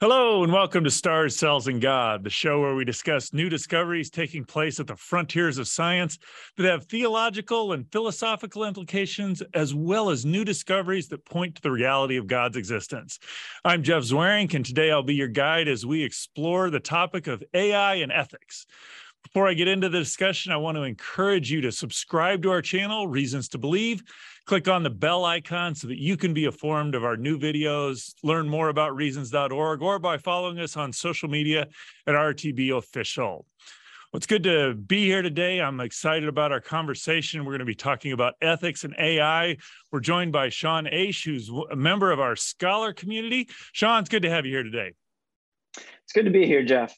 Hello, and welcome to Stars, Cells, and God, the show where we discuss new discoveries taking place at the frontiers of science that have theological and philosophical implications, as well as new discoveries that point to the reality of God's existence. I'm Jeff Zweerink, and today I'll be your guide as we explore the topic of AI and ethics. Before I get into the discussion, I want to encourage you to subscribe to our channel, Reasons to Believe. Click on the bell icon so that you can be informed of our new videos, learn more about reasons.org, or by following us on social media at RTB Official. Well, it's good to be here today. I'm excited about our conversation. We're going to be talking about ethics and AI. We're joined by Sean Aish, who's a member of our scholar community. Sean, it's good to have you here today. It's good to be here, Jeff.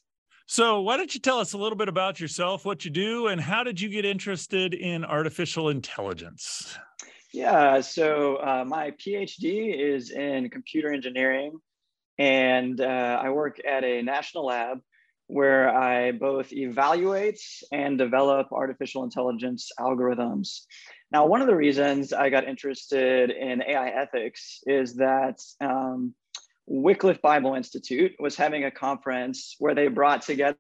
So, why don't you tell us a little bit about yourself, what you do, and how did you get interested in artificial intelligence? Yeah, so uh, my PhD is in computer engineering, and uh, I work at a national lab where I both evaluate and develop artificial intelligence algorithms. Now, one of the reasons I got interested in AI ethics is that um, Wycliffe Bible Institute was having a conference where they brought together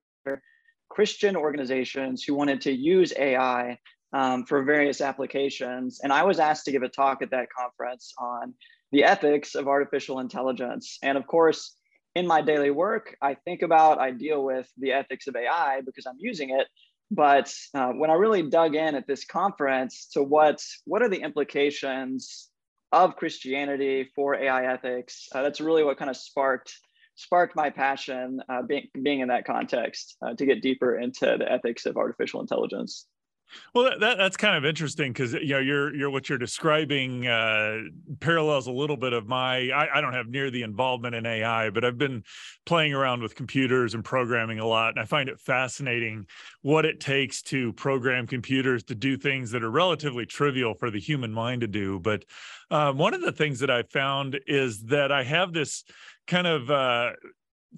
Christian organizations who wanted to use AI um, for various applications. And I was asked to give a talk at that conference on the ethics of artificial intelligence. And of course, in my daily work, I think about, I deal with the ethics of AI because I'm using it. But uh, when I really dug in at this conference to what, what are the implications of Christianity for AI ethics. Uh, that's really what kind of sparked sparked my passion uh, being, being in that context uh, to get deeper into the ethics of artificial intelligence. Well, that, that's kind of interesting because you know you're you're what you're describing uh, parallels a little bit of my. I, I, don't have near the involvement in AI, but I've been playing around with computers and programming a lot, and I find it fascinating what it takes to program computers to do things that are relatively trivial for the human mind to do. But um, one of the things that I found is that I have this kind of uh,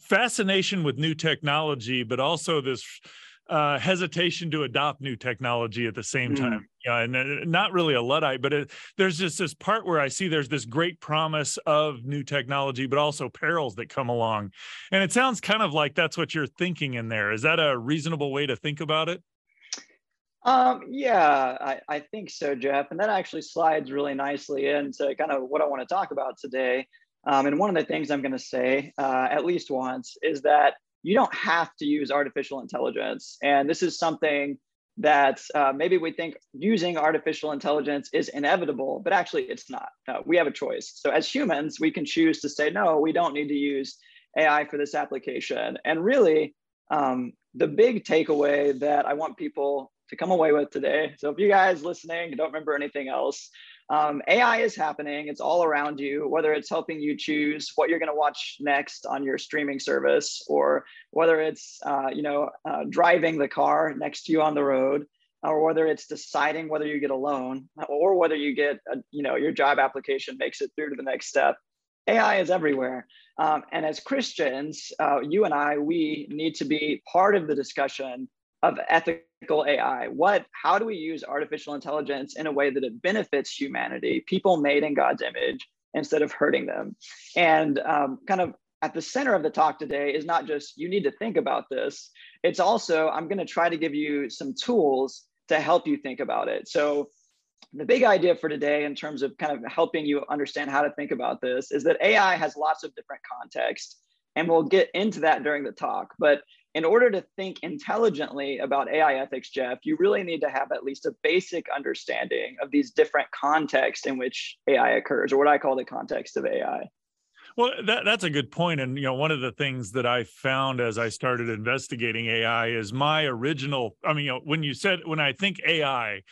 fascination with new technology, but also this uh, hesitation to adopt new technology at the same mm. time. Yeah, and uh, not really a luddite, but it, there's just this part where I see there's this great promise of new technology, but also perils that come along. And it sounds kind of like that's what you're thinking in there. Is that a reasonable way to think about it? Um, yeah, I, I think so, Jeff. And that actually slides really nicely into kind of what I want to talk about today. Um, and one of the things I'm going to say, uh, at least once, is that you don't have to use artificial intelligence. And this is something that uh, maybe we think using artificial intelligence is inevitable, but actually it's not. We have a choice. So as humans, we can choose to say, no, we don't need to use AI for this application. And really, um, the big takeaway that I want people to come away with today. So if you guys listening don't remember anything else, um, AI is happening. It's all around you, whether it's helping you choose what you're going to watch next on your streaming service, or whether it's uh, you know uh, driving the car next to you on the road, or whether it's deciding whether you get a loan, or whether you get a, you know your job application makes it through to the next step. AI is everywhere, um, and as Christians, uh, you and I, we need to be part of the discussion of ethical AI. What, how do we use artificial intelligence in a way that it benefits humanity, people made in God's image, instead of hurting them? And um, kind of at the center of the talk today is not just you need to think about this, it's also I'm going to try to give you some tools to help you think about it. So, the big idea for today, in terms of kind of helping you understand how to think about this, is that AI has lots of different contexts. And we'll get into that during the talk. But in order to think intelligently about AI ethics, Jeff, you really need to have at least a basic understanding of these different contexts in which AI occurs, or what I call the context of AI. Well, that, that's a good point. And, you know, one of the things that I found as I started investigating AI is my original, I mean, you know, when you said, when I think AI,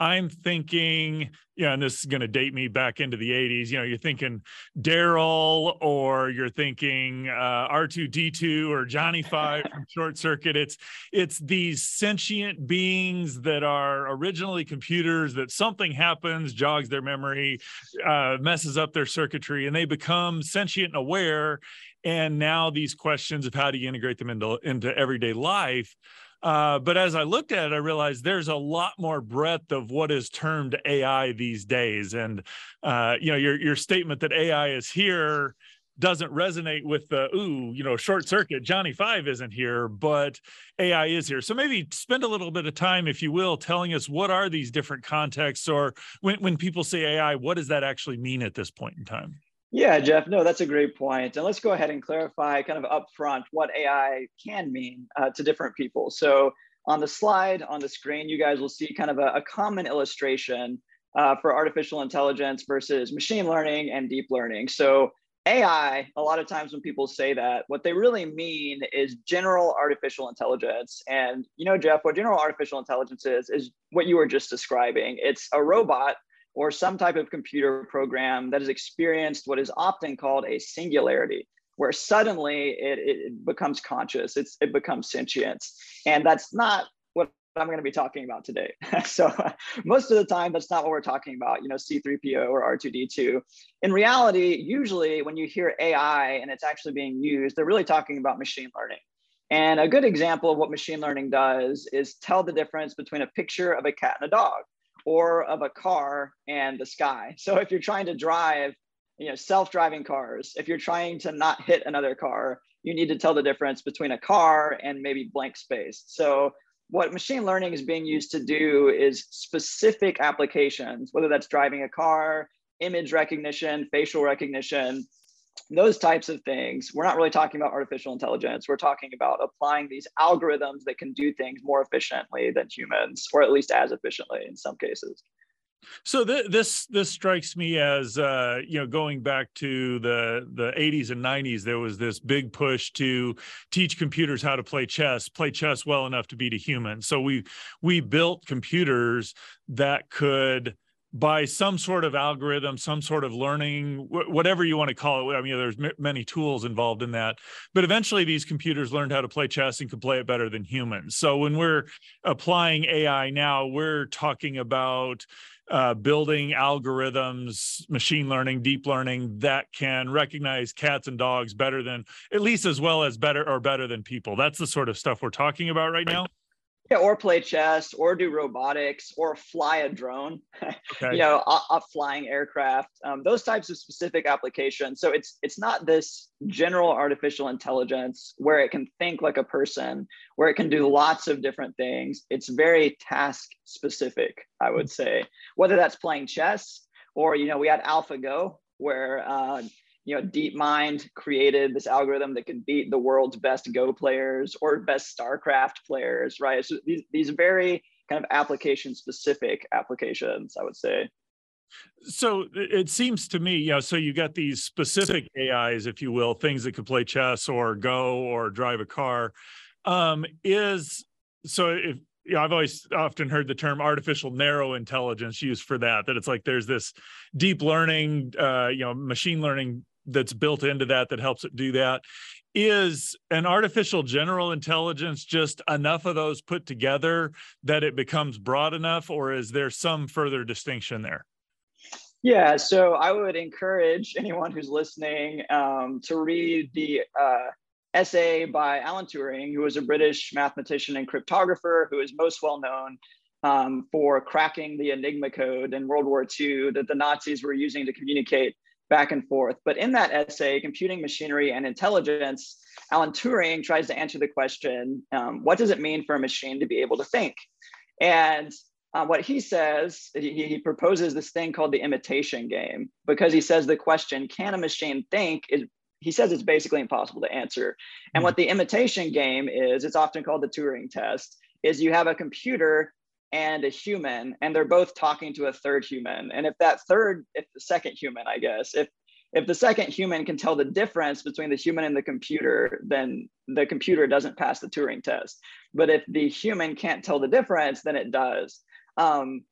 I'm thinking, yeah, and this is going to date me back into the 80s. You know, you're thinking Daryl or you're thinking uh, R2D2 or Johnny Five from Short Circuit. It's it's these sentient beings that are originally computers that something happens, jogs their memory, uh, messes up their circuitry, and they become sentient and aware. And now these questions of how do you integrate them into into everyday life Uh, but as I looked at it, I realized there's a lot more breadth of what is termed AI these days. And uh, you know, your your statement that AI is here doesn't resonate with the ooh, you know, short circuit. Johnny Five isn't here, but AI is here. So maybe spend a little bit of time, if you will, telling us what are these different contexts, or when when people say AI, what does that actually mean at this point in time? Yeah, Jeff, no, that's a great point. And let's go ahead and clarify kind of upfront what AI can mean uh, to different people. So on the slide on the screen, you guys will see kind of a, a common illustration uh, for artificial intelligence versus machine learning and deep learning. So AI, a lot of times when people say that, what they really mean is general artificial intelligence. And you know, Jeff, what general artificial intelligence is, is what you were just describing. It's a robot or some type of computer program that has experienced what is often called a singularity, where suddenly it, it becomes conscious, it's, it becomes sentient. And that's not what I'm going to be talking about today. so most of the time, that's not what we're talking about, you know, C3PO or R2D2. In reality, usually when you hear AI and it's actually being used, they're really talking about machine learning. And a good example of what machine learning does is tell the difference between a picture of a cat and a dog or of a car and the sky. So if you're trying to drive, you know, self-driving cars, if you're trying to not hit another car, you need to tell the difference between a car and maybe blank space. So what machine learning is being used to do is specific applications, whether that's driving a car, image recognition, facial recognition, those types of things. We're not really talking about artificial intelligence. We're talking about applying these algorithms that can do things more efficiently than humans, or at least as efficiently in some cases. So th- this this strikes me as uh, you know going back to the the 80s and 90s, there was this big push to teach computers how to play chess, play chess well enough to beat a human. So we we built computers that could by some sort of algorithm, some sort of learning, wh- whatever you want to call it. I mean, there's m- many tools involved in that, but eventually these computers learned how to play chess and could play it better than humans. So when we're applying AI now, we're talking about uh, building algorithms, machine learning, deep learning that can recognize cats and dogs better than, at least as well as better or better than people. That's the sort of stuff we're talking about right now. Yeah, or play chess, or do robotics, or fly a drone. Okay. you know, a, a flying aircraft. Um, those types of specific applications. So it's it's not this general artificial intelligence where it can think like a person, where it can do lots of different things. It's very task specific, I would say. Whether that's playing chess, or you know, we had AlphaGo, where uh, you know, DeepMind created this algorithm that could beat the world's best Go players or best StarCraft players, right? So these, these very kind of application specific applications, I would say. So it seems to me, you know, so you got these specific AIs, if you will, things that could play chess or go or drive a car. Um, is so if you know, I've always often heard the term artificial narrow intelligence used for that, that it's like there's this deep learning, uh, you know, machine learning that's built into that that helps it do that is an artificial general intelligence just enough of those put together that it becomes broad enough or is there some further distinction there? Yeah so i would encourage anyone who's listening um, to read the uh, essay by alan turing who was a british mathematician and cryptographer who is most well known um, for cracking the enigma code in world war ii that the nazis were using to communicate back and forth. But in that essay, Computing Machinery and Intelligence, Alan Turing tries to answer the question um, what does it mean for a machine to be able to think? And uh, what he says, he, he proposes this thing called the imitation game because he says the question, can a machine think, is he says it's basically impossible to answer. And what the imitation game is, it's often called the Turing test, is you have a computer and a human and they're both talking to a third human. And if that third if the second human i guess if if the second human can tell the difference between the human and the computer then the computer doesn't pass the turing test. But if the human can't tell the difference then it does. Um,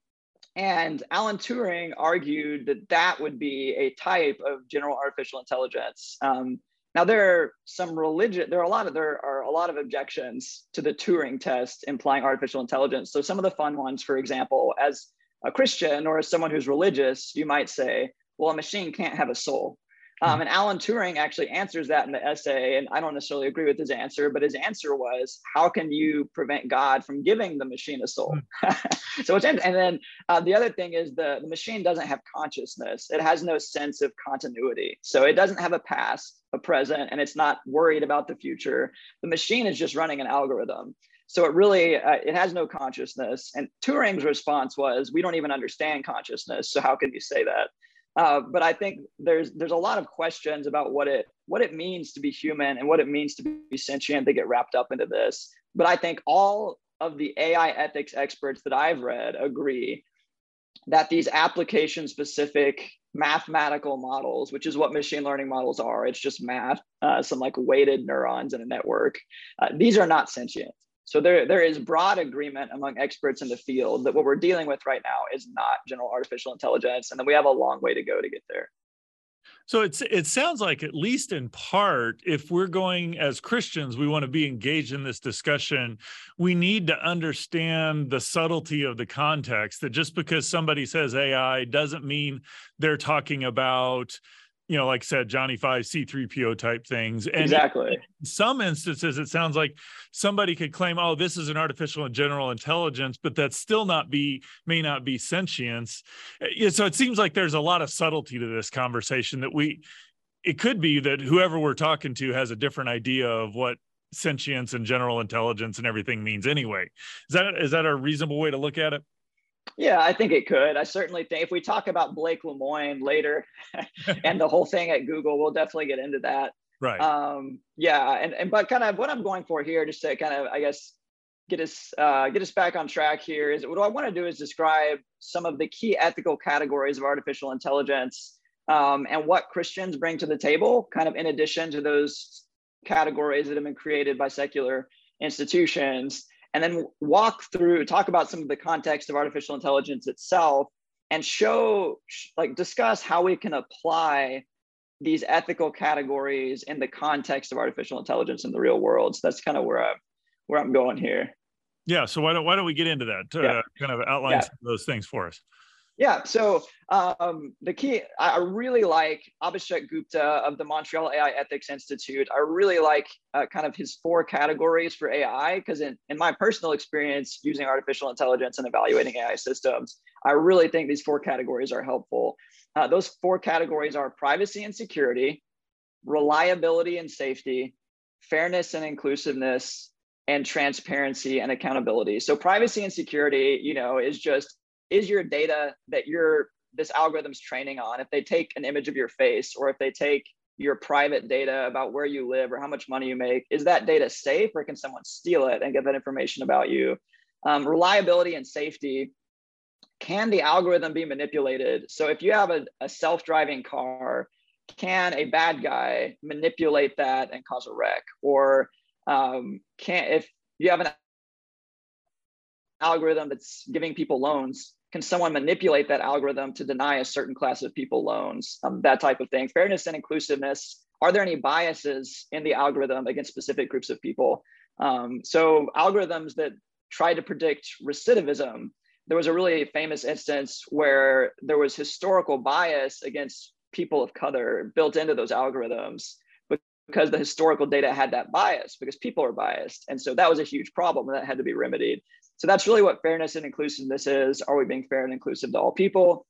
and alan turing argued that that would be a type of general artificial intelligence. Um, now there are some religion, there are a lot of there are a lot of objections to the Turing test implying artificial intelligence. So some of the fun ones, for example, as a Christian or as someone who's religious, you might say, well, a machine can't have a soul. Um, mm-hmm. and Alan Turing actually answers that in the essay, and I don't necessarily agree with his answer, but his answer was, "How can you prevent God from giving the machine a soul?" Mm-hmm. so it's and then uh, the other thing is the the machine doesn't have consciousness; it has no sense of continuity, so it doesn't have a past, a present, and it's not worried about the future. The machine is just running an algorithm. So it really uh, it has no consciousness. And Turing's response was, "We don't even understand consciousness. So how can you say that?" Uh, but I think there's there's a lot of questions about what it what it means to be human and what it means to be sentient. They get wrapped up into this. But I think all of the AI ethics experts that I've read agree that these application specific mathematical models, which is what machine learning models are, it's just math, uh, some like weighted neurons in a network. Uh, these are not sentient. So there, there is broad agreement among experts in the field that what we're dealing with right now is not general artificial intelligence, and then we have a long way to go to get there. So it's it sounds like at least in part, if we're going as Christians, we want to be engaged in this discussion. We need to understand the subtlety of the context. That just because somebody says AI doesn't mean they're talking about you know, like I said, Johnny Five, C3PO type things. And exactly. In some instances, it sounds like somebody could claim, oh, this is an artificial and general intelligence, but that still not be, may not be sentience. Eh, so it seems like there's a lot of subtlety to this conversation that we, it could be that whoever we're talking to has a different idea of what sentience and general intelligence and everything means anyway. Is that, is that a reasonable way to look at it? Yeah, I think it could. I certainly think if we talk about Blake Lemoine later and the whole thing at Google, we'll definitely get into that. Right. Um, yeah, and and but kind of what I'm going for here, just to kind of I guess get us uh, get us back on track here, is what I want to do is describe some of the key ethical categories of artificial intelligence um, and what Christians bring to the table, kind of in addition to those categories that have been created by secular institutions and then walk through, talk about some of the context of artificial intelligence itself and show, like, discuss how we can apply these ethical categories in the context of artificial intelligence in the real world. So that's kind of where I'm, where I'm going here. Yeah. So why don't, why don't we get into that to yeah. uh, kind of outline yeah. those things for us? Yeah, so um, the key, I really like Abhishek Gupta of the Montreal AI Ethics Institute. I really like uh, kind of his four categories for AI because, in, in my personal experience using artificial intelligence and evaluating AI systems, I really think these four categories are helpful. Uh, those four categories are privacy and security, reliability and safety, fairness and inclusiveness, and transparency and accountability. So privacy and security, you know, is just is your data that your this algorithm's training on if they take an image of your face or if they take your private data about where you live or how much money you make is that data safe or can someone steal it and get that information about you? Um, reliability and safety can the algorithm be manipulated? So if you have a, a self-driving car can a bad guy manipulate that and cause a wreck? Or um, can if you have an algorithm that's giving people loans can someone manipulate that algorithm to deny a certain class of people loans? Um, that type of thing. Fairness and inclusiveness are there any biases in the algorithm against specific groups of people? Um, so algorithms that try to predict recidivism there was a really famous instance where there was historical bias against people of color built into those algorithms because the historical data had that bias because people are biased. And so that was a huge problem that had to be remedied so that's really what fairness and inclusiveness is. Are we being fair and inclusive to all people?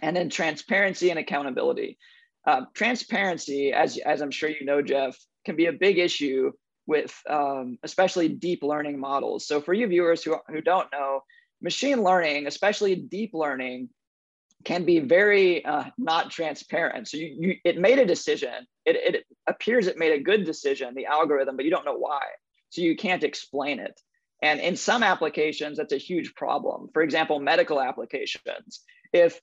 And then transparency and accountability. Uh, transparency, as, as I'm sure you know, Jeff, can be a big issue with um, especially deep learning models. So for you viewers who, who don't know, machine learning, especially deep learning, can be very uh, not transparent. So you, you, it made a decision. It, it appears it made a good decision, the algorithm, but you don't know why. So you can't explain it. And in some applications, that's a huge problem. For example, medical applications. If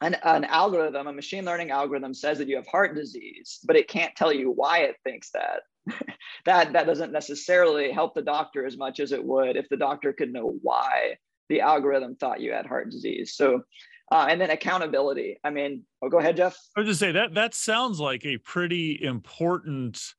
an, an, algorithm, a machine learning algorithm says that you have heart disease, but it can't tell you why it thinks that, that, that doesn't necessarily help the doctor as much as it would if the doctor could know why the algorithm thought you had heart disease. So, uh, and then accountability. I mean, oh, go ahead, Jeff. I was just say that that sounds like a pretty important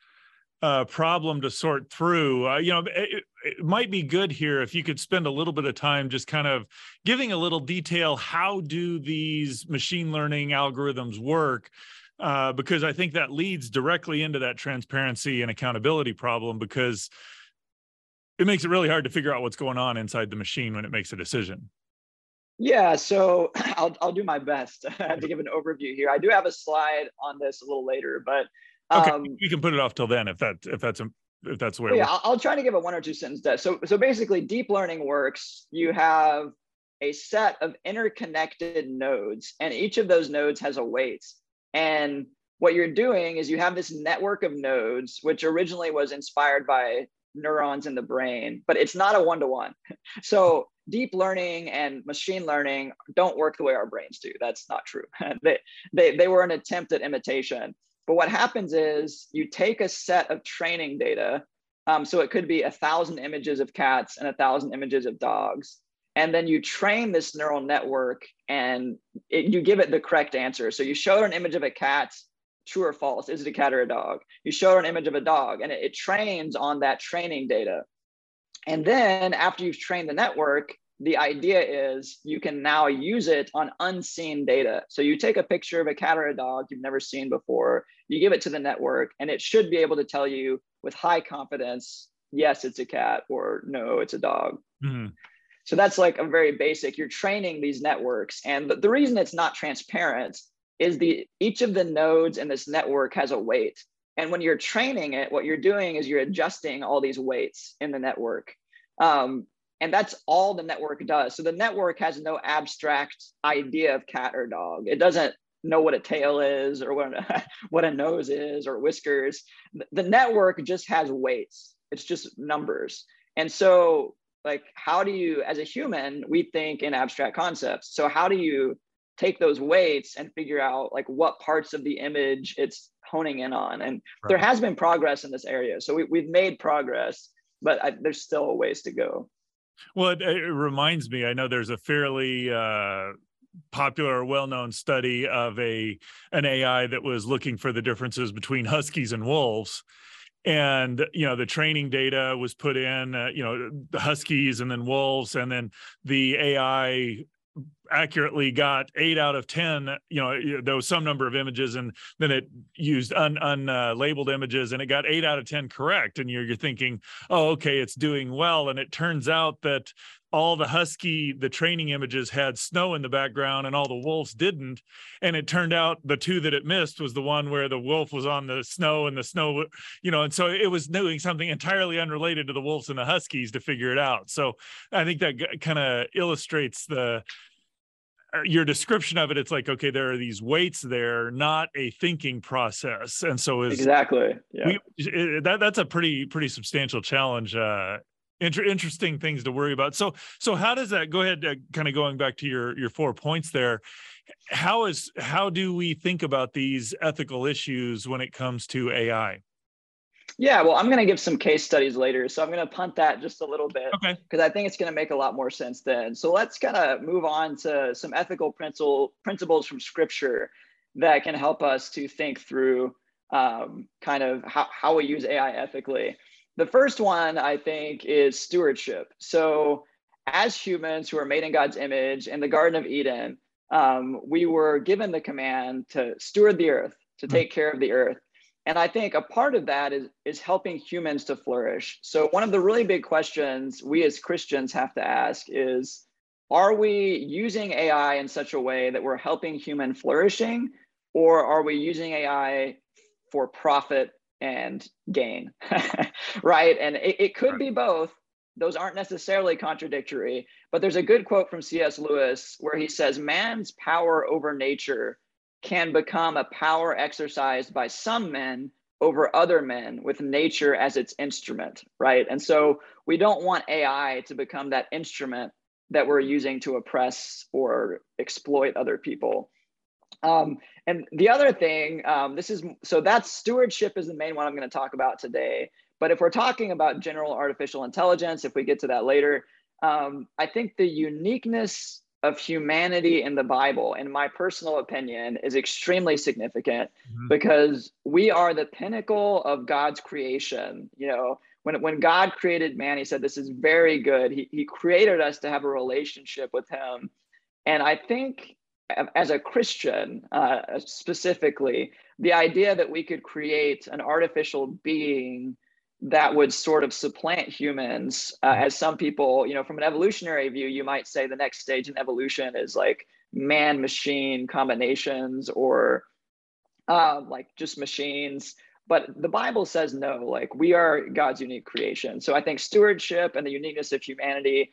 uh, problem to sort through. Uh, you know, it, it, might be good here if you could spend a little bit of time just kind of giving a little detail. How do these machine learning algorithms work? uh, because I think that leads directly into that transparency and accountability problem because it makes it really hard to figure out what's going on inside the machine when it makes a decision. Yeah, so I'll, I'll do my best to give an overview here. I do have a slide on this a little later, but um, okay, we can put it off till then if that if that's a, if that's where. Yeah, I'll, try to give a one or two sentence. So so basically, deep learning works. You have a set of interconnected nodes, and each of those nodes has a weight. And what you're doing is you have this network of nodes, which originally was inspired by neurons in the brain, but it's not a one to one. So deep learning and machine learning don't work the way our brains do. That's not true. they, they, they were an attempt at imitation. But what happens is you take a set of training data. Um, so it could be a thousand images of cats and a thousand images of dogs. And then you train this neural network and it, you give it the correct answer. So you show an image of a cat true or false is it a cat or a dog you show an image of a dog and it, it trains on that training data and then after you've trained the network the idea is you can now use it on unseen data so you take a picture of a cat or a dog you've never seen before you give it to the network and it should be able to tell you with high confidence yes it's a cat or no it's a dog mm-hmm. so that's like a very basic you're training these networks and the, the reason it's not transparent is the each of the nodes in this network has a weight. And when you're training it, what you're doing is you're adjusting all these weights in the network. Um, and that's all the network does. So the network has no abstract idea of cat or dog. It doesn't know what a tail is or what a, what a nose is or whiskers. The network just has weights. It's just numbers. And so like how do you as a human we think in abstract concepts. So how do you take those weights and figure out like what parts of the image it's honing in on. And right. there has been progress in this area. So we, we've made progress, but I, there's still a ways to go. Well, it, it reminds me, I know there's a fairly uh, popular, or well-known study of a an AI that was looking for the differences between huskies and wolves. And you know the training data was put in uh, you know the huskies and then wolves. And then the ai accurately got eight out of ten you know there was some number of images and then it used un, unlabeled uh, images and it got eight out of ten correct. And you're, you're thinking oh okay it's doing well. And it turns out that all the husky the training images had snow in the background and all the wolves didn't. And it turned out the two that it missed was the one where the wolf was on the snow and the snow you know and so it was doing something entirely unrelated to the wolves and the huskies to figure it out. So i think that kind of illustrates the uh, your description of it. It's like okay there are these weights there not a thinking process. And so is exactly. Yeah. we, that that's a pretty pretty substantial challenge uh inter- interesting things to worry about so so how does that go ahead uh, kind of going back to your your four points there how is how do we think about these ethical issues when it comes to ai yeah, well, I'm going to give some case studies later. So I'm going to punt that just a little bit because okay. I think it's going to make a lot more sense then. So let's kind of move on to some ethical principle, principles from scripture that can help us to think through um, kind of how, how we use AI ethically. The first one, I think, is stewardship. So as humans who are made in God's image in the Garden of Eden, um, we were given the command to steward the earth, to hmm. take care of the earth. And I think a part of that is, is helping humans to flourish. So, one of the really big questions we as Christians have to ask is Are we using AI in such a way that we're helping human flourishing, or are we using AI for profit and gain? right. And it, it could be both. Those aren't necessarily contradictory, but there's a good quote from C.S. Lewis where he says, Man's power over nature can become a power exercised by some men over other men with nature as its instrument, right? And so we don't want AI to become that instrument that we're using to oppress or exploit other people. Um, and the other thing, um, this is so that stewardship is the main one I'm going to talk about today. But if we're talking about general artificial intelligence, if we get to that later, um, I think the uniqueness of humanity in the Bible, in my personal opinion, is extremely significant mm-hmm. because we are the pinnacle of God's creation. You know, when, when God created man, he said, This is very good. He, he created us to have a relationship with him. And I think as a Christian uh, specifically, the idea that we could create an artificial being that would sort of supplant humans, uh, as some people, you know, from an evolutionary view, you might say the next stage in evolution is like man machine combinations or uh, like just machines. But the Bible says no, like we are God's unique creation. So I think stewardship and the uniqueness of humanity.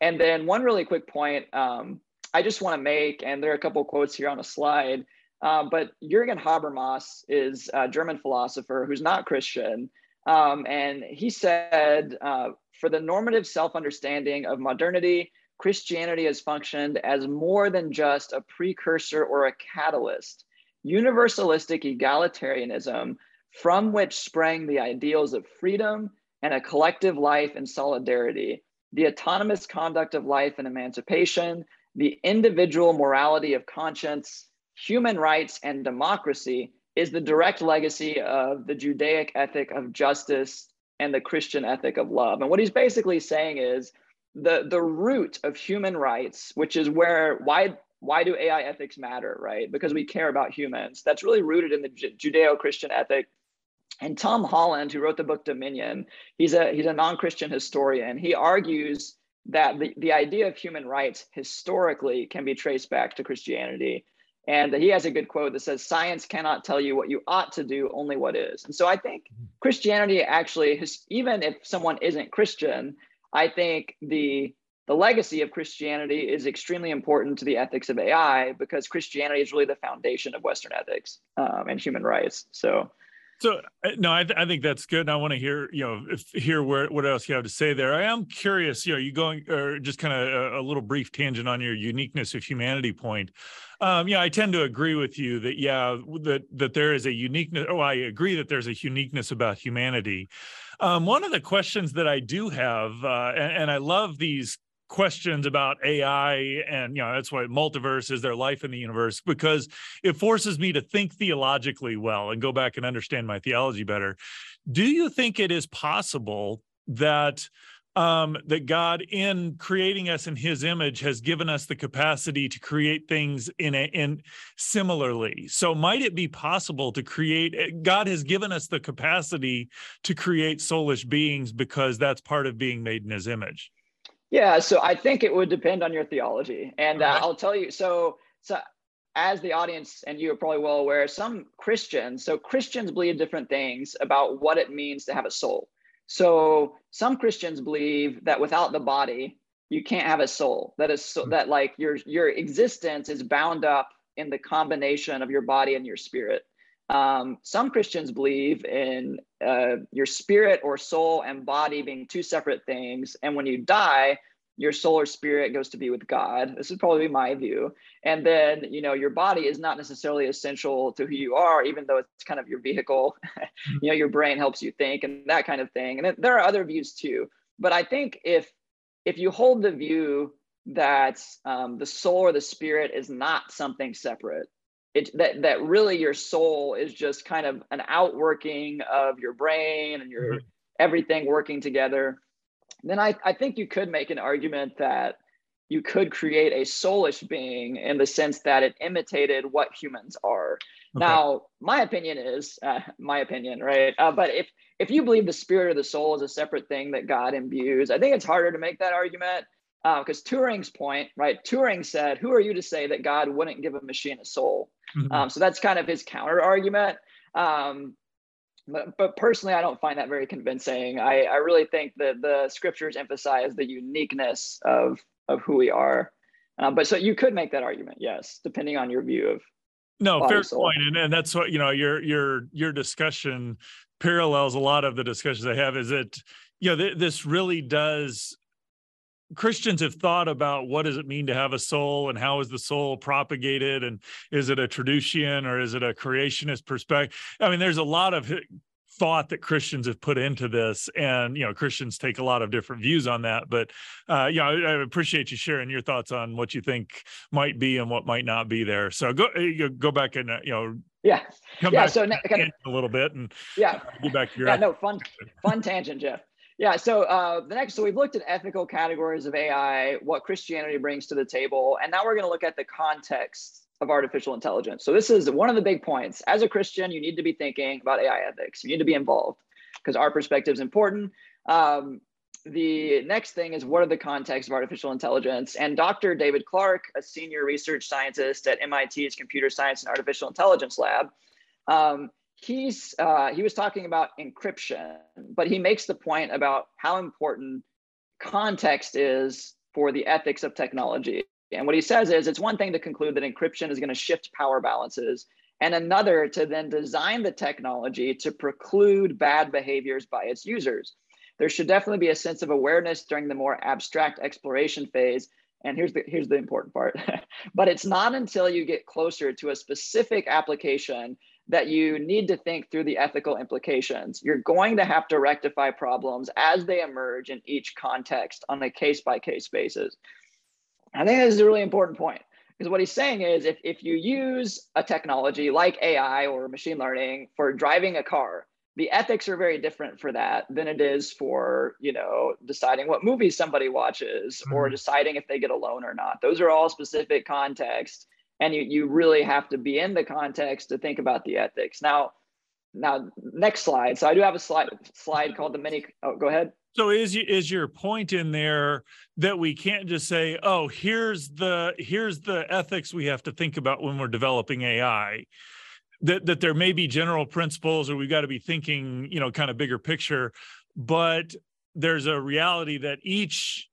And then one really quick point um, I just want to make, and there are a couple quotes here on a slide, uh, but Jürgen Habermas is a German philosopher who's not Christian. Um, and he said, uh, for the normative self understanding of modernity, Christianity has functioned as more than just a precursor or a catalyst. Universalistic egalitarianism, from which sprang the ideals of freedom and a collective life and solidarity, the autonomous conduct of life and emancipation, the individual morality of conscience, human rights, and democracy is the direct legacy of the Judaic ethic of justice and the Christian ethic of love. And what he's basically saying is the the root of human rights, which is where why why do AI ethics matter, right? Because we care about humans. That's really rooted in the Judeo-Christian ethic. And Tom Holland, who wrote the book Dominion, he's a he's a non-Christian historian. He argues that the, the idea of human rights historically can be traced back to Christianity. And he has a good quote that says, Science cannot tell you what you ought to do, only what is. And so I think mm-hmm. Christianity actually, has, even if someone isn't Christian, I think the the legacy of Christianity is extremely important to the ethics of AI because Christianity is really the foundation of Western ethics um, and human rights. So, so uh, no, I, th- I think that's good. And I want to hear, you know, if, hear where what else you have to say there. I am curious, you know, you going or just kind of a, a, little brief tangent on your uniqueness of humanity point. Um, yeah, I tend to agree with you that yeah, that that there is a uniqueness. Oh, I agree that there's a uniqueness about humanity. Um, one of the questions that I do have, uh, and, and I love these questions about AI and you know that's why multiverse is their life in the universe because it forces me to think theologically well and go back and understand my theology better. Do you think it is possible that um, that God, in creating us in His image, has given us the capacity to create things in a in similarly. So, might it be possible to create? Eh, God has given us the capacity to create soulish beings because that's part of being made in His image. Yeah, so I think it would depend on your theology, and uh, I'll tell you. So, so as the audience and you are probably well aware, some Christians. So Christians believe different things about what it means to have a soul. So some Christians believe that without the body, you can't have a soul. That is so, hmm. that like your your existence is bound up in the combination of your body and your spirit. Um, some Christians believe in uh, your spirit or soul and body being two separate things, and when you die, your soul or spirit goes to be with God. This is probably my view. And then, you know, your body is not necessarily essential to who you are, even though it's kind of your vehicle. you know, your brain helps you think and that kind of thing. And there are other views too. But I think if if you hold the view that um, the soul or the spirit is not something separate, it that that really your soul is just kind of an outworking of your brain and your mm-hmm. everything working together then I, I think you could make an argument that you could create a soulish being in the sense that it imitated what humans are. Okay. Now, my opinion is uh, my opinion, right? Uh, but if if you believe the spirit or the soul is a separate thing that God imbues, I think it's harder to make that argument because uh, Turing's point, right? Turing said, "Who are you to say that God wouldn't give a machine a soul?" Mm-hmm. Um, so that's kind of his counter argument. Um, but, but personally, I don't find that very convincing. I, I really think that the scriptures emphasize the uniqueness of of who we are. Uh, but so you could make that argument, yes, depending on your view of no fair point, and and that's what you know your your your discussion parallels a lot of the discussions I have. Is that you know th- this really does Christians have thought about what does it mean to have a soul and how is the soul propagated and is it a tradition or is it a creationist perspective? I mean, there's a lot of thought that Christians have put into this, and you know, Christians take a lot of different views on that. But uh, yeah, I, I appreciate you sharing your thoughts on what you think might be and what might not be there. So go go back and uh, you know yeah come yeah back so kind of, a little bit and yeah get back to your yeah no fun fun tangent jeff yeah. So uh, the next, so we've looked at ethical categories of AI, what Christianity brings to the table, and now we're going to look at the context of artificial intelligence. So this is one of the big points. As a Christian, you need to be thinking about AI ethics. You need to be involved because our perspective is important. Um, the next thing is what are the contexts of artificial intelligence? And Dr. David Clark, a senior research scientist at MIT's Computer Science and Artificial Intelligence Lab, um, he's uh, he was talking about encryption, but he makes the point about how important context is for the ethics of technology. And what he says is it's one thing to conclude that encryption is going to shift power balances, and another to then design the technology to preclude bad behaviors by its users. There should definitely be a sense of awareness during the more abstract exploration phase. And here's the here's the important part. but it's not until you get closer to a specific application that you need to think through the ethical implications. You're going to have to rectify problems as they emerge in each context on a case by case basis. I think this is a really important point because what he's saying is if, if you use a technology like AI or machine learning for driving a car, the ethics are very different for that than it is for you know deciding what movies somebody watches mm-hmm. or deciding if they get a loan or not those are all specific context and you, you really have to be in the context to think about the ethics. Now now next slide. So i do have a slide slide called the mini oh go ahead. So is is your point in there that we can't just say oh here's the here's the ethics we have to think about when we're developing ai that that there may be general principles or we've got to be thinking you know kind of bigger picture but there's a reality that each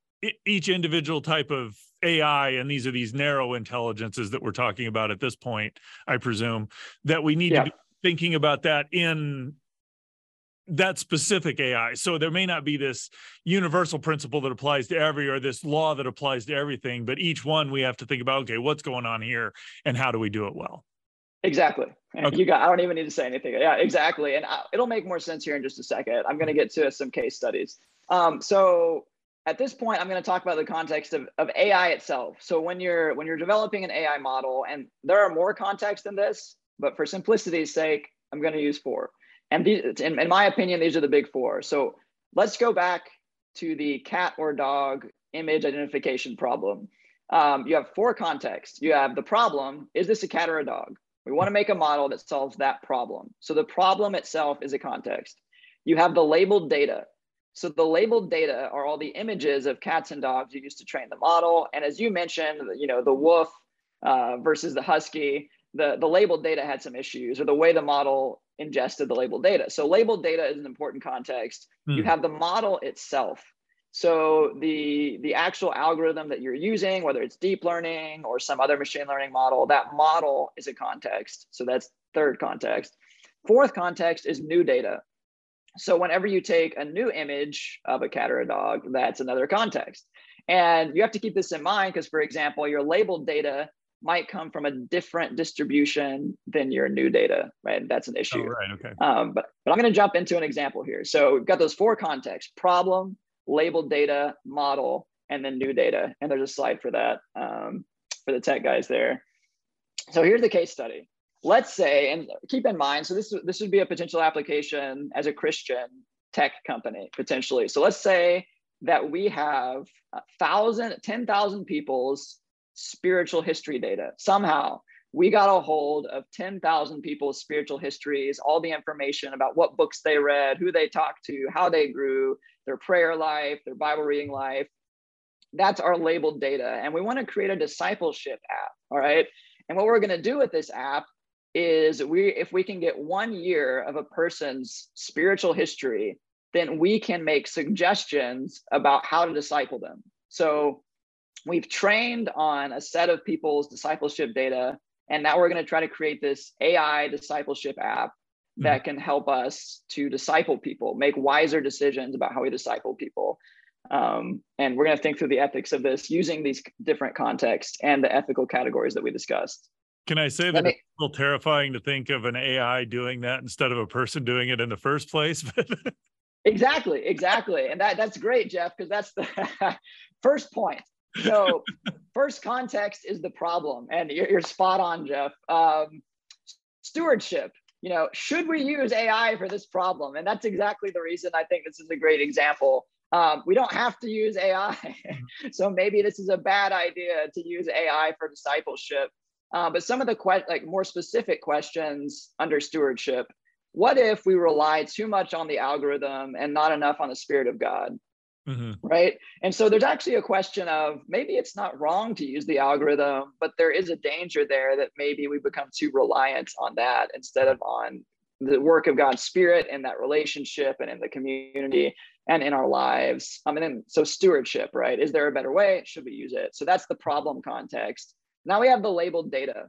each individual type of AI, and these are these narrow intelligences that we're talking about at this point, I presume, that we need yeah. to be thinking about that in that specific AI. So there may not be this universal principle that applies to every or this law that applies to everything, but each one we have to think about, okay, what's going on here and how do we do it well? Exactly. Okay. You got I don't even need to say anything. Yeah, exactly. And I, it'll make more sense here in just a second. I'm going to get to some case studies. Um, so at this point, I'm going to talk about the context of, of AI itself. So when you're when you're developing an AI model, and there are more contexts than this, but for simplicity's sake, I'm going to use four. And these, in, in my opinion, these are the big four. So let's go back to the cat or dog image identification problem. Um, you have four contexts. You have the problem: is this a cat or a dog? We want to make a model that solves that problem. So the problem itself is a context. You have the labeled data. So the labeled data are all the images of cats and dogs you used to train the model. And as you mentioned, you know, the wolf uh, versus the husky, the, the labeled data had some issues or the way the model ingested the labeled data. So labeled data is an important context. Hmm. You have the model itself. So the, the actual algorithm that you're using, whether it's deep learning or some other machine learning model, that model is a context. So that's third context. Fourth context is new data. So whenever you take a new image of a cat or a dog, that's another context. And you have to keep this in mind because, for example, your labeled data might come from a different distribution than your new data, right? That's an issue. Oh, right. Okay. Um, but but I'm going to jump into an example here. So we've got those four contexts: problem, labeled data, model, and then new data. And there's a slide for that um, for the tech guys there. So here's the case study let's say, and keep in mind, so this, this would be a potential application as a Christian tech company, potentially. So let's say that we have a thousand, 10,000 people's spiritual history data. Somehow we got a hold of 10,000 people's spiritual histories, all the information about what books they read, who they talked to, how they grew, their prayer life, their Bible reading life. That's our labeled data. And we want to create a discipleship app. All right. And what we're going to do with this app is we if we can get one year of a person's spiritual history then we can make suggestions about how to disciple them. So we've trained on a set of people's discipleship data and now we're going to try to create this ai discipleship app mm-hmm. that can help us to disciple people make wiser decisions about how we disciple people. Um, and we're going to think through the ethics of this using these different contexts and the ethical categories that we discussed can I say that me, it's a little terrifying to think of an AI doing that instead of a person doing it in the first place? exactly, exactly. And that that's great, Jeff, because that's the first point. So first context is the problem. And you're, you're spot on, Jeff. Um, stewardship. you know, should we use AI for this problem? And that's exactly the reason I think this is a great example. Um, we don't have to use AI. so maybe this is a bad idea to use AI for discipleship. Uh, but some of the que- like more specific questions under stewardship, what if we rely too much on the algorithm and not enough on the spirit of God? Mm-hmm. Right. And so there's actually a question of maybe it's not wrong to use the algorithm, but there is a danger there that maybe we become too reliant on that instead of on the work of God's spirit and that relationship and in the community and in our lives. I mean, so stewardship, right? Is there a better way? Should we use it? So that's the problem context. Now we have the labeled data.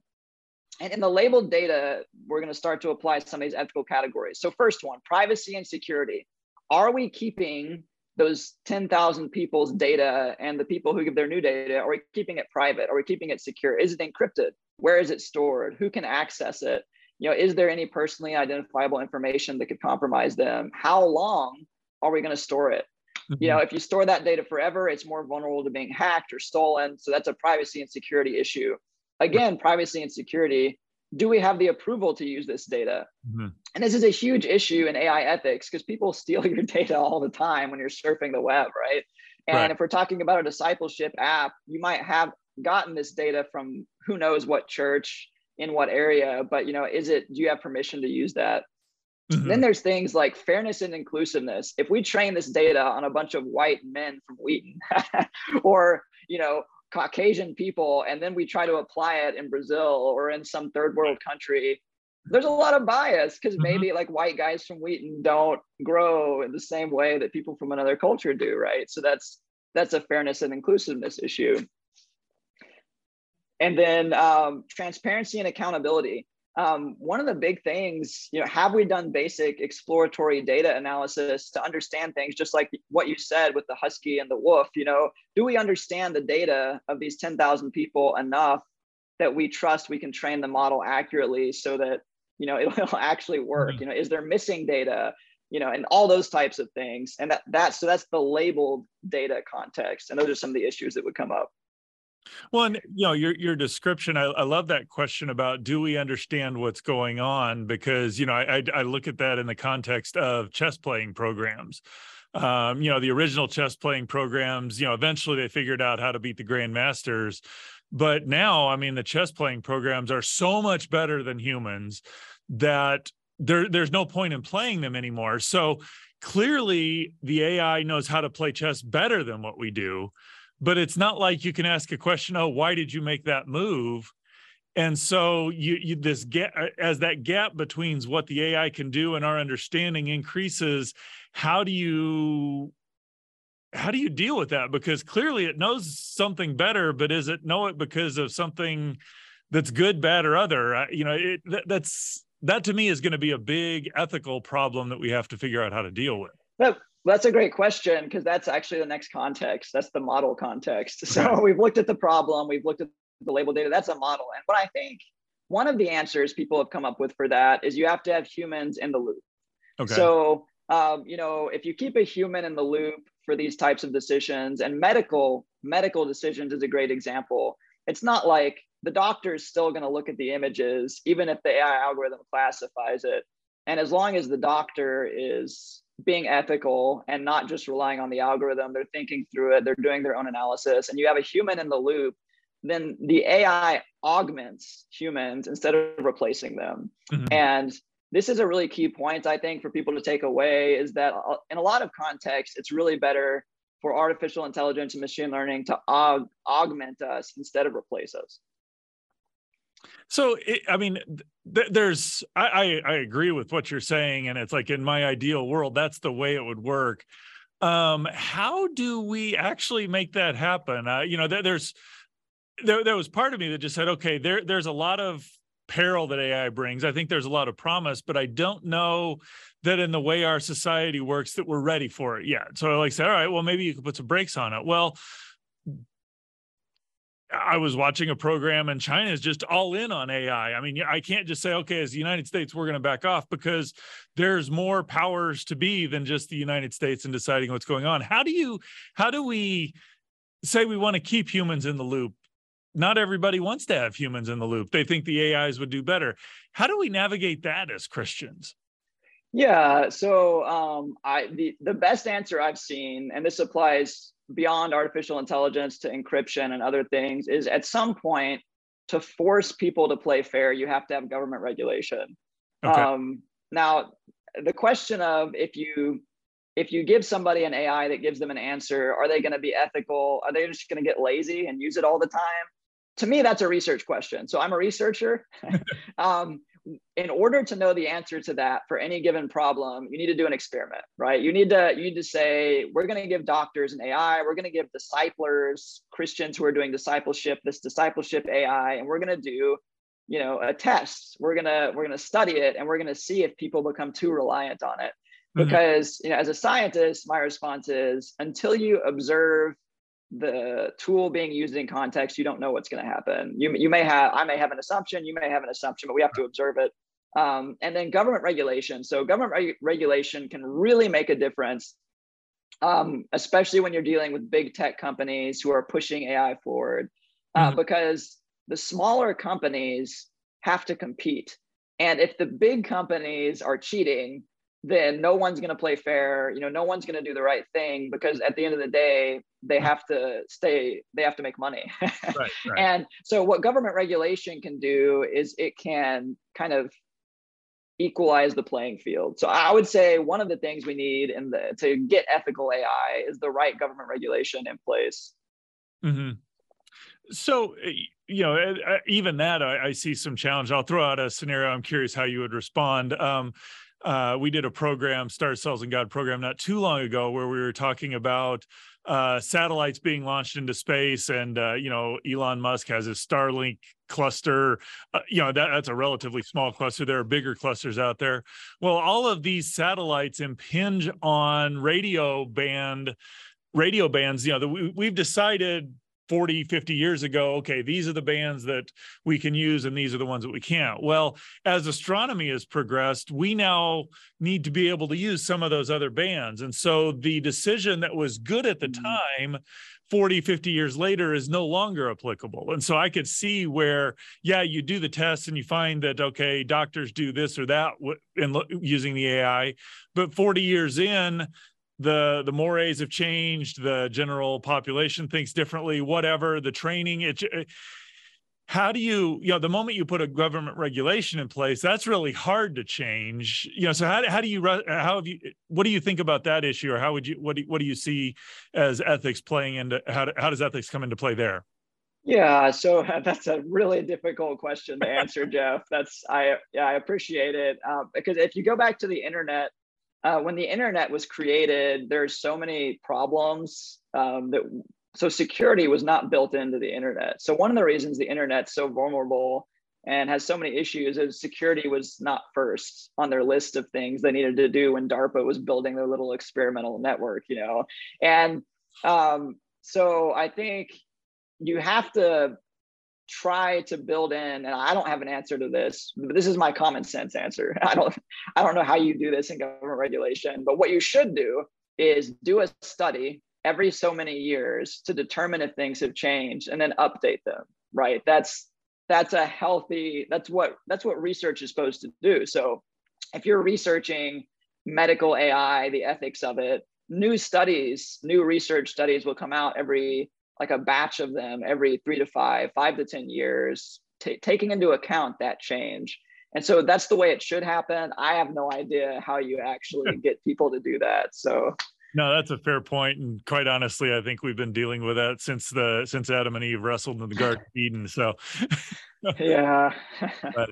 And in the labeled data, we're going to start to apply some of these ethical categories. So, first one privacy and security. Are we keeping those 10,000 people's data and the people who give their new data, are we keeping it private? Are we keeping it secure? Is it encrypted? Where is it stored? Who can access it? You know, is there any personally identifiable information that could compromise them? How long are we going to store it? Mm-hmm. You know, if you store that data forever, it's more vulnerable to being hacked or stolen. So that's a privacy and security issue. Again, privacy and security do we have the approval to use this data? Mm-hmm. And this is a huge issue in AI ethics because people steal your data all the time when you're surfing the web, right? And right. if we're talking about a discipleship app, you might have gotten this data from who knows what church in what area, but you know, is it do you have permission to use that? Mm-hmm. Then there's things like fairness and inclusiveness. If we train this data on a bunch of white men from Wheaton, or you know, Caucasian people, and then we try to apply it in Brazil or in some third world country, there's a lot of bias because mm-hmm. maybe like white guys from Wheaton don't grow in the same way that people from another culture do, right? So that's that's a fairness and inclusiveness issue. And then um, transparency and accountability um, one of the big things, you know, have we done basic exploratory data analysis to understand things, just like what you said with the husky and the wolf? You know, do we understand the data of these 10,000 people enough that we trust we can train the model accurately so that, you know, it'll, actually work? Mm-hmm. You know, is there missing data? You know, and all those types of things. And that, that's so that's the labeled data context. And those are some of the issues that would come up. Well, and you know, your your description, I, I love that question about do we understand what's going on? Because you know, I, I look at that in the context of chess playing programs. Um, you know, the original chess playing programs, you know, eventually they figured out how to beat the grandmasters. But now, I mean, the chess playing programs are so much better than humans that there, there's no point in playing them anymore. So clearly the AI knows how to play chess better than what we do but it's not like you can ask a question oh why did you make that move? And so you, you this gap uh, as that gap between what the ai can do and our understanding increases how do you how do you deal with that? Because clearly it knows something better but is it know it because of something that's good bad or other? You know it that, that's that to me is going to be a big ethical problem that we have to figure out how to deal with that's a great question because that's actually the next context. That's the model context. So we've looked at the problem, we've looked at the label data. That's a model. And what I think one of the answers people have come up with for that is you have to have humans in the loop. Okay. So um, you know, if you keep a human in the loop for these types of decisions, and medical medical decisions is a great example. It's not like the doctor is still going to look at the images, even if the AI algorithm classifies it. And as long as the doctor is being ethical and not just relying on the algorithm. They're thinking through it, they're doing their own analysis, and you have a human in the loop, then the AI augments humans instead of replacing them. Mm-hmm. And this is a really key point, I think, for people to take away is that uh, in a lot of contexts, it's really better for artificial intelligence and machine learning to aug- augment us instead of replace us. So, it, I mean, th- there's, I, I, I agree with what you're saying, and it's like in my ideal world, that's the way it would work. Um, how do we actually make that happen? Uh, you know, th- there's, there, there was part of me that just said, okay, there, there's a lot of peril that AI brings. I think there's a lot of promise, but I don't know that in the way our society works that we're ready for it yet. So I like say, all right, well, maybe you could put some brakes on it. Well, I was watching a program and China is just all in on AI. I mean, I can't just say, okay, as the United States, we're going to back off because there's more powers to be than just the United States in deciding what's going on. How do you, how do we say we want to keep humans in the loop? not everybody wants to have humans in the loop. They think the AIs would do better. How do we navigate that as Christians? Yeah, so um, I the the best answer I've seen, and this applies beyond artificial intelligence to encryption and other things, is at some point to force people to play fair, you have to have government regulation. Okay. Um, now, the question of if you if you give somebody an AI that gives them an answer, are they going to be ethical? Are they just going to get lazy and use it all the time? To me, that's a research question. So I'm a researcher. um, in order to know the answer to that for any given problem, you need to do an experiment, right? You need to you need to say we're going to give doctors an AI, we're going to give disciplers, Christians who are doing discipleship, this discipleship AI, and we're going to do, you know, a test. We're gonna we're gonna study it, and we're going to see if people become too reliant on it. Mm-hmm. Because you know, as a scientist, my response is until you observe the tool being used in context, you don't know what's going to happen. You, you may have, I may have an assumption, you may have an assumption, but we have to observe it. Um, and then government regulation. So government reg- regulation can really make a difference, um, especially when you're dealing with big tech companies who are pushing AI forward, uh, mm-hmm. because the smaller companies have to compete. And if the big companies are cheating, then no one's going to play fair you know no one's going to do the right thing because at the end of the day they have to stay they have to make money. Right, right. and so what government regulation can do is it can kind of equalize the playing field. So i would say one of the things we need in the to get ethical ai is the right government regulation in place. Mm-hmm. so eh, you know eh, eh, even that I, I, see some challenge. I'll throw out a scenario. I'm curious how you would respond. Um, uh, we did a program, Stars Cells and God program, not too long ago, where we were talking about uh, satellites being launched into space, and uh, you know, Elon Musk has his Starlink cluster. Uh, you know, that, that's a relatively small cluster. There are bigger clusters out there. Well, all of these satellites impinge on radio band radio bands you know the, we, we've decided 40 50 years ago okay these are the bands that we can use and these are the ones that we can't. Well as astronomy has progressed we now need to be able to use some of those other bands. And so the decision that was good at the mm-hmm. time 40 50 years later is no longer applicable. And so i could see where yeah you do the test and you find that okay doctors do this or that in using the ai but 40 years in the the mores have changed the general population thinks differently whatever the training it, it how do you you know the moment you put a government regulation in place that's really hard to change. You know so how, how do you how have you what do you think about that issue or how would you what do, what do you see as ethics playing into how, how does ethics come into play there? Yeah so that's a really difficult question to answer jeff. That's i yeah i appreciate it uh, because if you go back to the internet uh, when the internet was created, there's so many problems um, that so security was not built into the internet. So one of the reasons the internet's so vulnerable and has so many issues is security was not first on their list of things they needed to do when DARPA was building their little experimental network, you know. And um, so I think you have to try to build in and i don't have an answer to this but this is my common sense answer. I don't i don't know how you do this in government regulation but what you should do is do a study every so many years to determine if things have changed and then update them right? That's that's a healthy that's what that's what research is supposed to do. So if you're researching medical ai the ethics of it new studies new research studies will come out every like a batch of them every three to five, five to 10 years, t- taking into account that change. And so that's the way it should happen. I have no idea how you actually get people to do that. So no, that's a fair point, and quite honestly, I think we've been dealing with that since the since Adam and Eve wrestled in the Garden of Eden. So, yeah. but,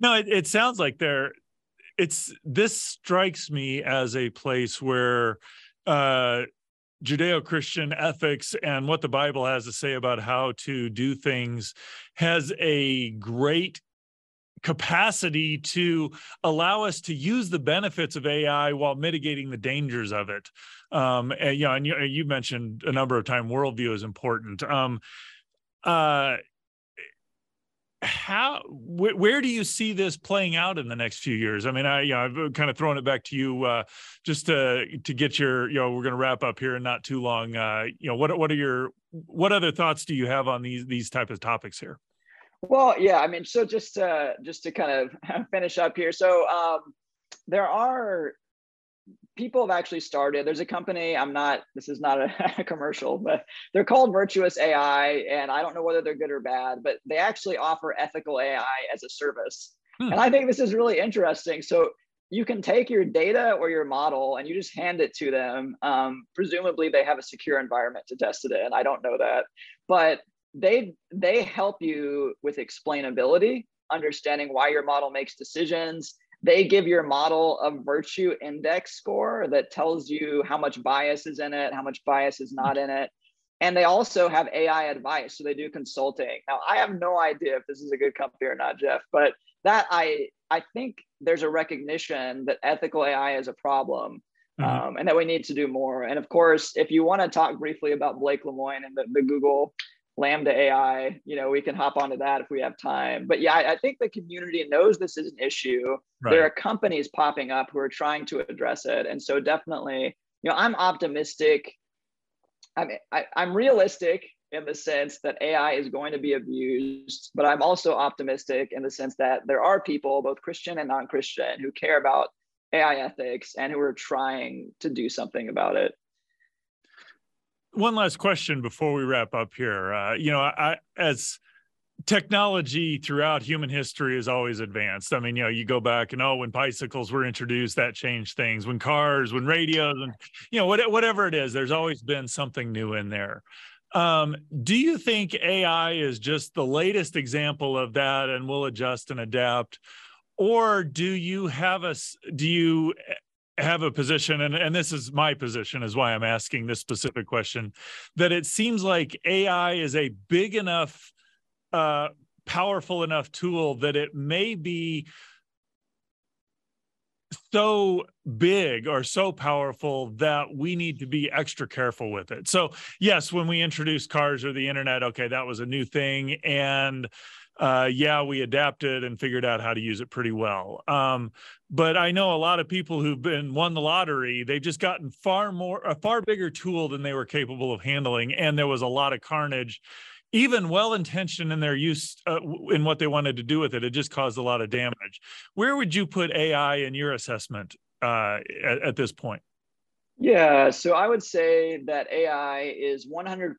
no, it, it sounds like there. It's this strikes me as a place where uh, Judeo Christian ethics and what the Bible has to say about how to do things has a great capacity to allow us to use the benefits of AI while mitigating the dangers of it. Um, and, you know, and you, you mentioned a number of times worldview is important. Um, uh, how wh- where do you see this playing out in the next few years i mean i you know i've kind of thrown it back to you uh, just to to get your you know we're going to wrap up here in not too long uh, you know what what are your what other thoughts do you have on these these type of topics here? Well, yeah, I mean, so just to, just to kind of finish up here. So um, there are people have actually started. There's a company. I'm not. This is not a, a, commercial, but they're called Virtuous AI, and I don't know whether they're good or bad, but they actually offer ethical AI as a service. Hmm. And I think this is really interesting. So you can take your data or your model and you just hand it to them. Um, presumably, they have a secure environment to test it in. I don't know that, but they they help you with explainability, understanding why your model makes decisions. They give your model a virtue index score that tells you how much bias is in it, how much bias is not in it. And they also have AI advice. So they do consulting. Now, I have no idea if this is a good company or not, Jeff, but that I I think there's a recognition that ethical AI is a problem mm-hmm. um, and that we need to do more. And of course, if you want to talk briefly about Blake Lemoine and the, the Google LaMDA AI, you know, we can hop onto that if we have time. But yeah, I, I think the community knows this is an issue. Right. There are companies popping up who are trying to address it. And so definitely, you know, I'm optimistic. I mean, I, I'm realistic in the sense that AI is going to be abused, but I'm also optimistic in the sense that there are people, both Christian and non Christian, who care about AI ethics and who are trying to do something about it. One last question before we wrap up here. Uh, you know, I, as technology throughout human history has always advanced. I mean, you know, you go back and oh, when bicycles were introduced, that changed things. When cars, when radios, and you know, what, whatever it is, there's always been something new in there. Um, do you think AI is just the latest example of that and will adjust and adapt? Or do you have a do you have a position and, and this is my position is why i'm asking this specific question that it seems like ai is a big enough uh, powerful enough tool that it may be so big or so powerful that we need to be extra careful with it. So, yes, when we introduced cars or the internet, okay, that was a new thing. And uh, yeah, we adapted and figured out how to use it pretty well. Um, but I know a lot of people who've been won the lottery, they've just gotten far more, a far bigger tool than they were capable of handling. And there was a lot of carnage even well intentioned in their use uh, in what they wanted to do with it, it just caused a lot of damage. Where would you put AI in your assessment uh, at, at, this point? Yeah, so I would say that AI is 100%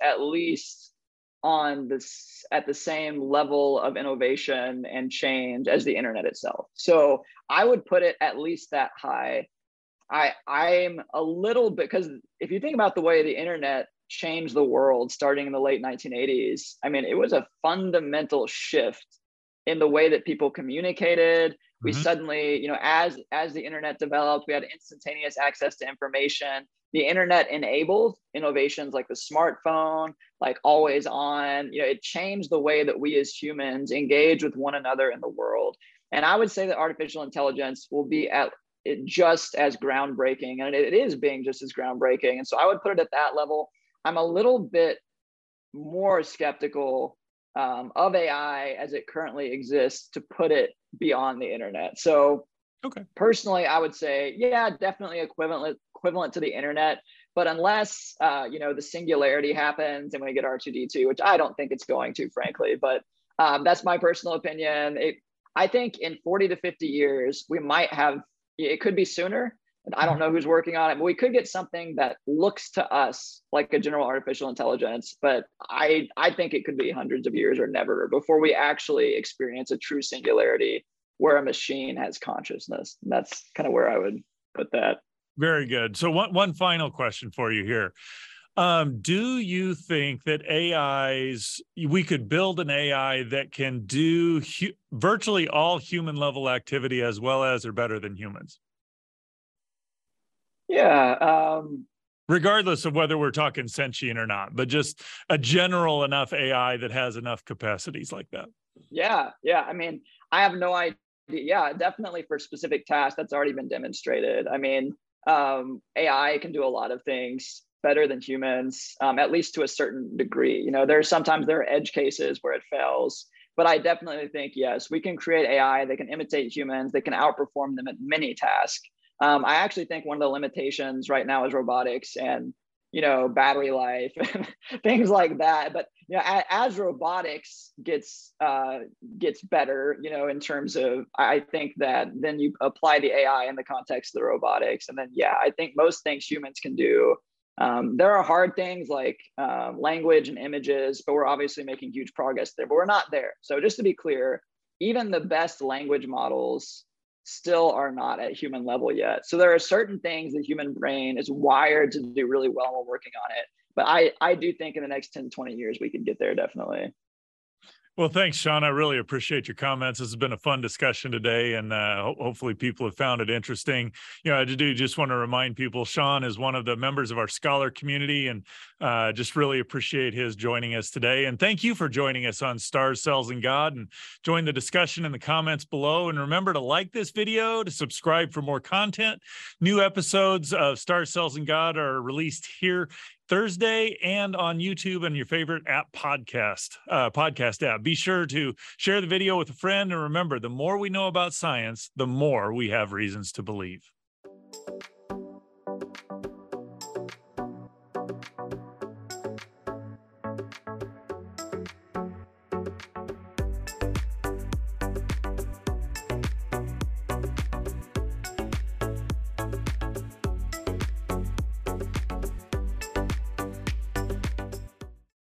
at least on this at the same level of innovation and change as the internet itself. So I would put it at least that high. I I'm a little bit because if you think about the way the internet changed the world starting in the late 1980s. I mean, it was a fundamental shift in the way that people communicated. We mm-hmm. suddenly, you know, as as the internet developed, we had instantaneous access to information. The internet enabled innovations like the smartphone, like always on. You know, it changed the way that we as humans engage with one another in the world. And I would say that artificial intelligence will be at it just as groundbreaking, and it is being just as groundbreaking. And so I would put it at that level. I'm a little bit more skeptical um, of AI as it currently exists to put it beyond the internet. So, okay. personally, I would say, yeah, definitely equivalent equivalent to the internet. But unless uh, you know the singularity happens and we get R2D2, which I don't think it's going to, frankly, but um, that's my personal opinion. It, I think in 40 to 50 years, we might have. It could be sooner, I don't know who's working on it, but we could get something that looks to us like a general artificial intelligence. But I I think it could be hundreds of years or never before we actually experience a true singularity where a machine has consciousness. And that's kind of where I would put that. Very good. So one one final question for you here. Um, do you think that AIs, we could build an AI that can do hu- virtually all human level activity as well as or better than humans? Yeah. Um, Regardless of whether we're talking sentient or not, but just a general enough AI that has enough capacities like that. Yeah. Yeah. I mean, I have no idea. Yeah, definitely for specific tasks, that's already been demonstrated. I mean, um, AI can do a lot of things better than humans, um, at least to a certain degree. You know, there's sometimes there are edge cases where it fails, but I definitely think yes, we can create AI. They can imitate humans. They can outperform them at many tasks. Um, I actually think one of the limitations right now is robotics. And you know battery life and things like that. But you know as, robotics gets uh, gets better you know in terms of i think that then you apply the ai in the context of the robotics. And then yeah i think most things humans can do um, there are hard things like um, language and images but we're obviously making huge progress there but we're not there. So just to be clear even the best language models still are not at human level yet. So there are certain things the human brain is wired to do really well. We're working on it. But I, I do think in the next 10, 20 years, we could get there definitely. Well, thanks, Sean. I really appreciate your comments. This has been a fun discussion today, and uh, hopefully, people have found it interesting. You know, I do just want to remind people Sean is one of the members of our scholar community, and uh, just really appreciate his joining us today. And thank you for joining us on Stars, Cells, and God. And join the discussion in the comments below. And remember to like this video, to subscribe for more content. New episodes of Stars, Cells, and God are released here Thursday and on YouTube and your favorite app podcast uh, podcast app. Be sure to share the video with a friend and remember the more we know about science, the more we have reasons to believe.